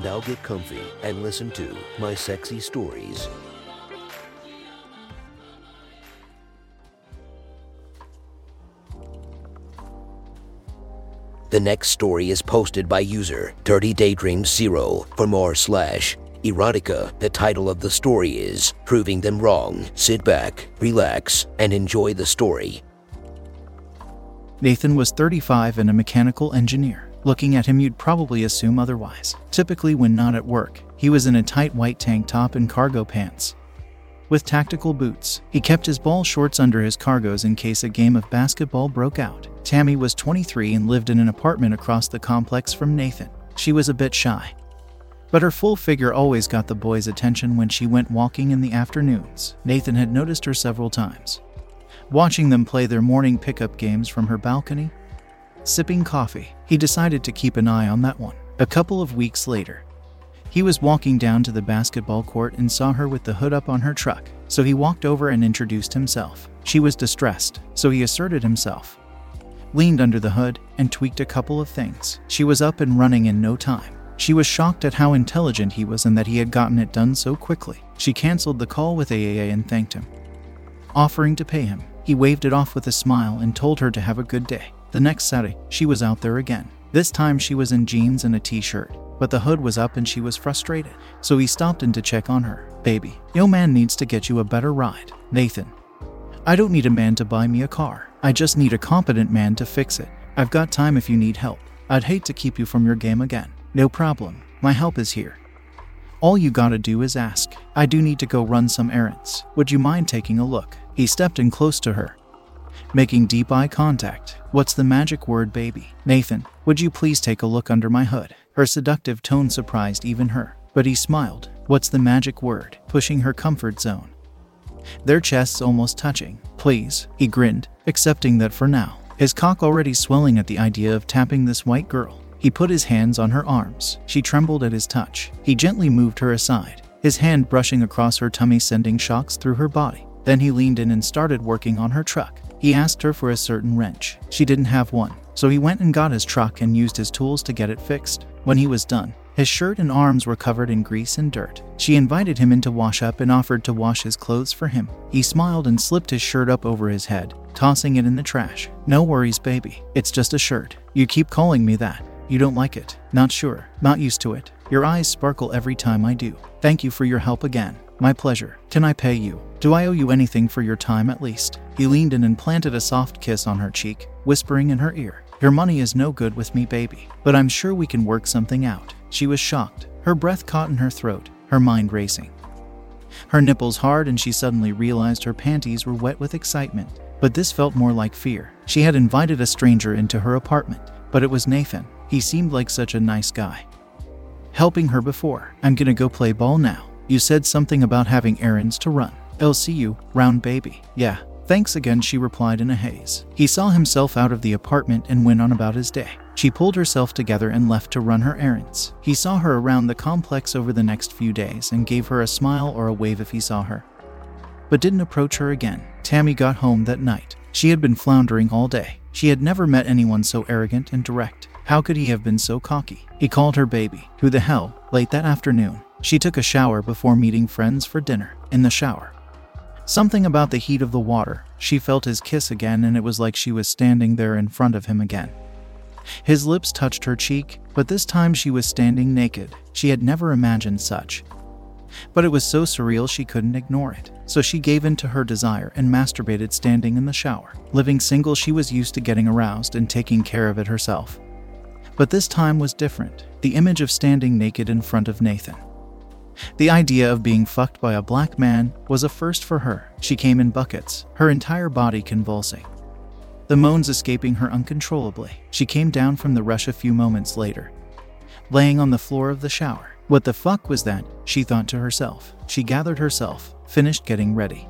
Now get comfy and listen to my sexy stories. The next story is posted by user Dirty Daydream Zero for more slash erotica. The title of the story is Proving Them Wrong. Sit back, relax, and enjoy the story. Nathan was 35 and a mechanical engineer. Looking at him, you'd probably assume otherwise. Typically, when not at work, he was in a tight white tank top and cargo pants. With tactical boots, he kept his ball shorts under his cargos in case a game of basketball broke out. Tammy was 23 and lived in an apartment across the complex from Nathan. She was a bit shy, but her full figure always got the boys' attention when she went walking in the afternoons. Nathan had noticed her several times, watching them play their morning pickup games from her balcony. Sipping coffee, he decided to keep an eye on that one. A couple of weeks later, he was walking down to the basketball court and saw her with the hood up on her truck, so he walked over and introduced himself. She was distressed, so he asserted himself, leaned under the hood, and tweaked a couple of things. She was up and running in no time. She was shocked at how intelligent he was and that he had gotten it done so quickly. She canceled the call with AAA and thanked him. Offering to pay him, he waved it off with a smile and told her to have a good day. The next Saturday, she was out there again. This time she was in jeans and a t shirt, but the hood was up and she was frustrated. So he stopped in to check on her. Baby, yo man needs to get you a better ride. Nathan. I don't need a man to buy me a car. I just need a competent man to fix it. I've got time if you need help. I'd hate to keep you from your game again. No problem. My help is here. All you gotta do is ask. I do need to go run some errands. Would you mind taking a look? He stepped in close to her, making deep eye contact. What's the magic word, baby? Nathan, would you please take a look under my hood? Her seductive tone surprised even her, but he smiled. What's the magic word? Pushing her comfort zone. Their chests almost touching. Please, he grinned, accepting that for now. His cock already swelling at the idea of tapping this white girl. He put his hands on her arms. She trembled at his touch. He gently moved her aside, his hand brushing across her tummy, sending shocks through her body. Then he leaned in and started working on her truck. He asked her for a certain wrench. She didn't have one, so he went and got his truck and used his tools to get it fixed. When he was done, his shirt and arms were covered in grease and dirt. She invited him in to wash up and offered to wash his clothes for him. He smiled and slipped his shirt up over his head, tossing it in the trash. No worries, baby. It's just a shirt. You keep calling me that. You don't like it. Not sure. Not used to it. Your eyes sparkle every time I do. Thank you for your help again. My pleasure. Can I pay you? Do I owe you anything for your time at least? He leaned in and planted a soft kiss on her cheek, whispering in her ear, Your money is no good with me, baby, but I'm sure we can work something out. She was shocked, her breath caught in her throat, her mind racing. Her nipples hard, and she suddenly realized her panties were wet with excitement. But this felt more like fear. She had invited a stranger into her apartment, but it was Nathan. He seemed like such a nice guy. Helping her before. I'm gonna go play ball now. You said something about having errands to run. I'll see you, round baby. Yeah. Thanks again, she replied in a haze. He saw himself out of the apartment and went on about his day. She pulled herself together and left to run her errands. He saw her around the complex over the next few days and gave her a smile or a wave if he saw her, but didn't approach her again. Tammy got home that night. She had been floundering all day. She had never met anyone so arrogant and direct. How could he have been so cocky? He called her baby. Who the hell? Late that afternoon, she took a shower before meeting friends for dinner. In the shower, something about the heat of the water. She felt his kiss again, and it was like she was standing there in front of him again. His lips touched her cheek, but this time she was standing naked. She had never imagined such. But it was so surreal she couldn't ignore it. So she gave in to her desire and masturbated standing in the shower. Living single, she was used to getting aroused and taking care of it herself. But this time was different. The image of standing naked in front of Nathan. The idea of being fucked by a black man was a first for her. She came in buckets, her entire body convulsing. The moans escaping her uncontrollably. She came down from the rush a few moments later, laying on the floor of the shower, What the fuck was that? She thought to herself. She gathered herself, finished getting ready,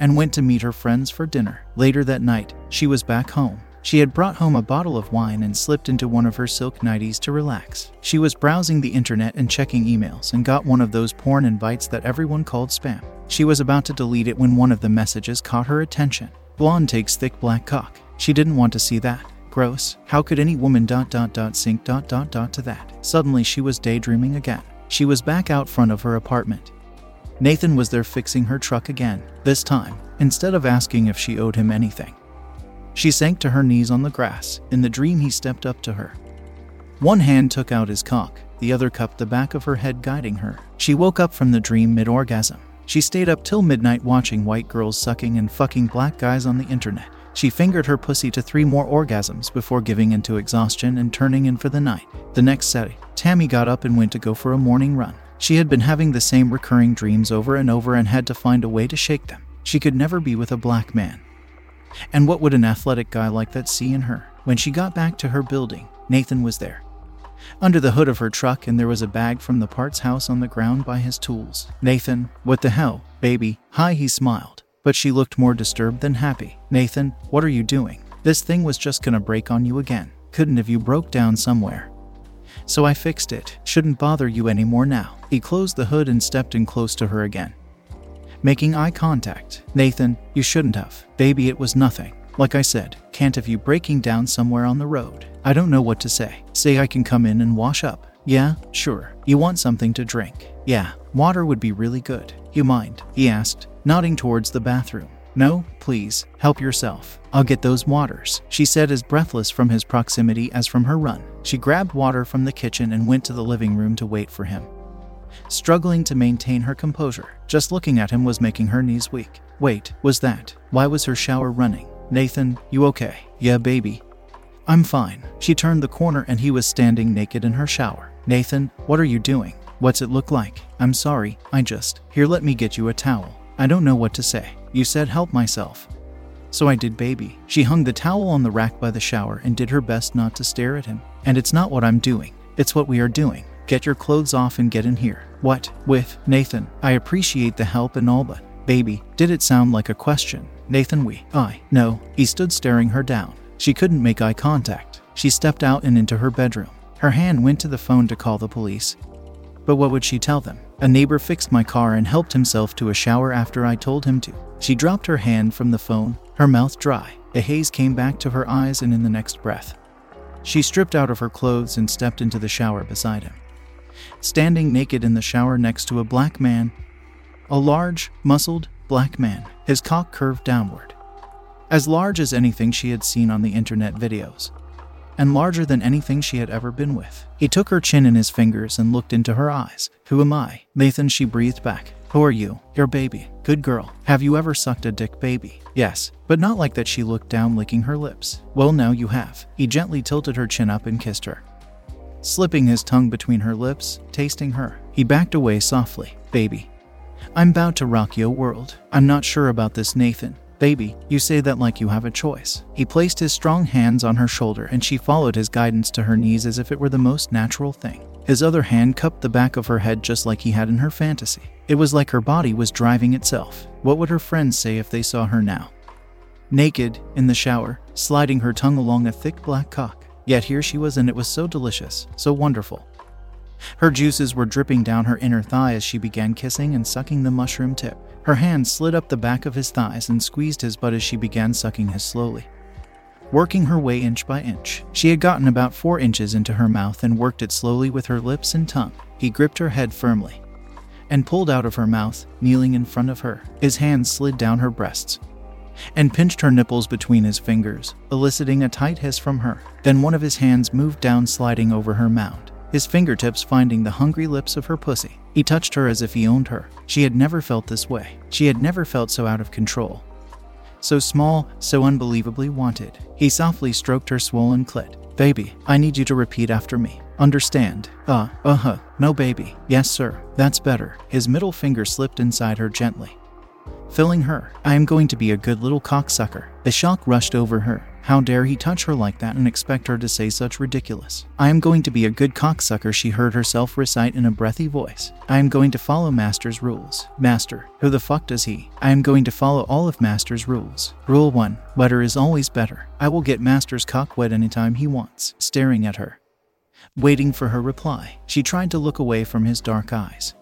and went to meet her friends for dinner. Later that night, she was back home. She had brought home a bottle of wine and slipped into one of her silk nighties to relax. She was browsing the internet and checking emails and got one of those porn invites that everyone called spam. She was about to delete it when one of the messages caught her attention. Blonde takes thick black cock. She didn't want to see that. Gross. How could any woman dot dot dot sink dot dot dot to that? Suddenly she was daydreaming again. She was back out front of her apartment. Nathan was there fixing her truck again. This time, instead of asking if she owed him anything, she sank to her knees on the grass. In the dream, he stepped up to her. One hand took out his cock, the other cupped the back of her head, guiding her. She woke up from the dream mid orgasm. She stayed up till midnight watching white girls sucking and fucking black guys on the internet. She fingered her pussy to three more orgasms before giving into exhaustion and turning in for the night. The next setting, Tammy got up and went to go for a morning run. She had been having the same recurring dreams over and over and had to find a way to shake them. She could never be with a black man. And what would an athletic guy like that see in her? When she got back to her building, Nathan was there. Under the hood of her truck, and there was a bag from the parts house on the ground by his tools. Nathan, what the hell, baby? Hi, he smiled. But she looked more disturbed than happy. Nathan, what are you doing? This thing was just gonna break on you again. Couldn't have you broke down somewhere? So I fixed it. Shouldn't bother you anymore now. He closed the hood and stepped in close to her again making eye contact. Nathan, you shouldn't have. Baby, it was nothing. Like I said, can't have you breaking down somewhere on the road. I don't know what to say. Say I can come in and wash up. Yeah, sure. You want something to drink? Yeah, water would be really good. You mind? He asked, nodding towards the bathroom. No, please, help yourself. I'll get those waters, she said as breathless from his proximity as from her run. She grabbed water from the kitchen and went to the living room to wait for him struggling to maintain her composure. Just looking at him was making her knees weak. Wait, was that? Why was her shower running? Nathan, you okay? Yeah, baby. I'm fine. She turned the corner and he was standing naked in her shower. Nathan, what are you doing? What's it look like? I'm sorry, I just. Here, let me get you a towel. I don't know what to say. You said help myself. So I did, baby. She hung the towel on the rack by the shower and did her best not to stare at him. And it's not what I'm doing, it's what we are doing. Get your clothes off and get in here. What? With Nathan. I appreciate the help and all, but baby, did it sound like a question? Nathan, we. I. No. He stood staring her down. She couldn't make eye contact. She stepped out and into her bedroom. Her hand went to the phone to call the police. But what would she tell them? A neighbor fixed my car and helped himself to a shower after I told him to. She dropped her hand from the phone, her mouth dry. The haze came back to her eyes, and in the next breath, she stripped out of her clothes and stepped into the shower beside him standing naked in the shower next to a black man. A large, muscled, black man, his cock curved downward. As large as anything she had seen on the internet videos, and larger than anything she had ever been with. He took her chin in his fingers and looked into her eyes. Who am I? Nathan, she breathed back. Who are you? Your baby. Good girl. Have you ever sucked a dick, baby? Yes, but not like that. She looked down, licking her lips. Well, now you have. He gently tilted her chin up and kissed her slipping his tongue between her lips, tasting her. He backed away softly. Baby, I'm about to rock your world. I'm not sure about this, Nathan. Baby, you say that like you have a choice. He placed his strong hands on her shoulder and she followed his guidance to her knees as if it were the most natural thing. His other hand cupped the back of her head just like he had in her fantasy. It was like her body was driving itself. What would her friends say if they saw her now? Naked, in the shower, sliding her tongue along a thick black cock. Yet here she was, and it was so delicious, so wonderful. Her juices were dripping down her inner thigh as she began kissing and sucking the mushroom tip. Her hand slid up the back of his thighs and squeezed his butt as she began sucking his slowly. Working her way inch by inch, she had gotten about four inches into her mouth and worked it slowly with her lips and tongue. He gripped her head firmly and pulled out of her mouth, kneeling in front of her. His hands slid down her breasts, and pinched her nipples between his fingers, eliciting a tight hiss from her. Then one of his hands moved down, sliding over her mound, his fingertips finding the hungry lips of her pussy. He touched her as if he owned her. She had never felt this way. She had never felt so out of control. So small, so unbelievably wanted. He softly stroked her swollen clit. Baby, I need you to repeat after me. Understand? Uh, uh huh. No, baby. Yes, sir. That's better. His middle finger slipped inside her gently filling her. I am going to be a good little cocksucker. The shock rushed over her. How dare he touch her like that and expect her to say such ridiculous? I am going to be a good cocksucker, she heard herself recite in a breathy voice. I am going to follow Master's rules. Master, who the fuck does he? I am going to follow all of Master's rules. Rule 1 Wetter is always better. I will get Master's cock wet anytime he wants. Staring at her. Waiting for her reply, she tried to look away from his dark eyes.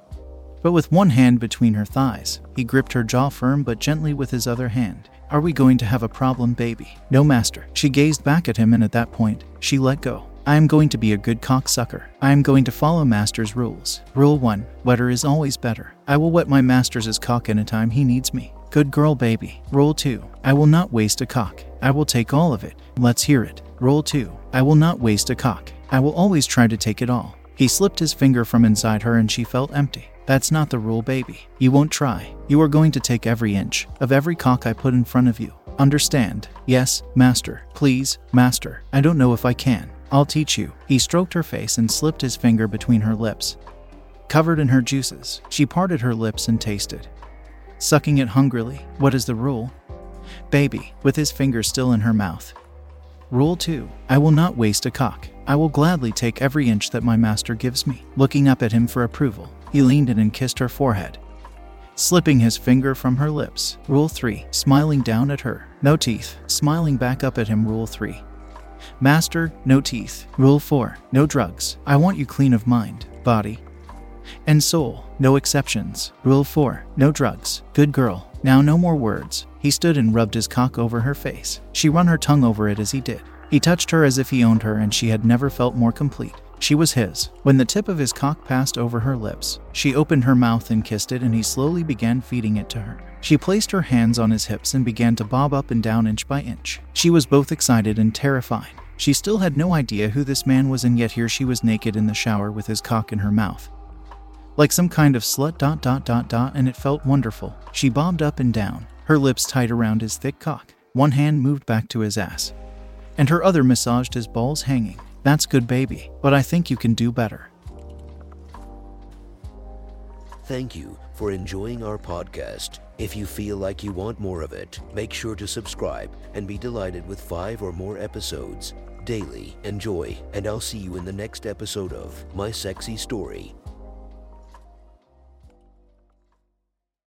But with one hand between her thighs, he gripped her jaw firm but gently with his other hand are we going to have a problem, baby? No, master. She gazed back at him, and at that point, she let go. I am going to be a good cocksucker. I am going to follow master's rules. Rule 1 Wetter is always better. I will wet my master's cock anytime he needs me. Good girl, baby. Rule 2 I will not waste a cock. I will take all of it. Let's hear it. Rule 2 I will not waste a cock. I will always try to take it all. He slipped his finger from inside her and she felt empty. That's not the rule, baby. You won't try. You are going to take every inch of every cock I put in front of you. Understand? Yes, master. Please, master. I don't know if I can. I'll teach you. He stroked her face and slipped his finger between her lips. Covered in her juices, she parted her lips and tasted. Sucking it hungrily. What is the rule? Baby, with his finger still in her mouth. Rule 2 I will not waste a cock. I will gladly take every inch that my master gives me. Looking up at him for approval, he leaned in and kissed her forehead, slipping his finger from her lips. Rule 3 Smiling down at her. No teeth. Smiling back up at him. Rule 3 Master, no teeth. Rule 4 No drugs. I want you clean of mind, body, and soul. No exceptions. Rule 4 No drugs. Good girl. Now, no more words. He stood and rubbed his cock over her face. She run her tongue over it as he did. He touched her as if he owned her, and she had never felt more complete. She was his. When the tip of his cock passed over her lips, she opened her mouth and kissed it, and he slowly began feeding it to her. She placed her hands on his hips and began to bob up and down inch by inch. She was both excited and terrified. She still had no idea who this man was, and yet here she was naked in the shower with his cock in her mouth. Like some kind of slut, dot, dot, dot, dot, and it felt wonderful. She bobbed up and down, her lips tight around his thick cock. One hand moved back to his ass, and her other massaged his balls hanging. That's good, baby, but I think you can do better. Thank you for enjoying our podcast. If you feel like you want more of it, make sure to subscribe and be delighted with five or more episodes daily. Enjoy, and I'll see you in the next episode of My Sexy Story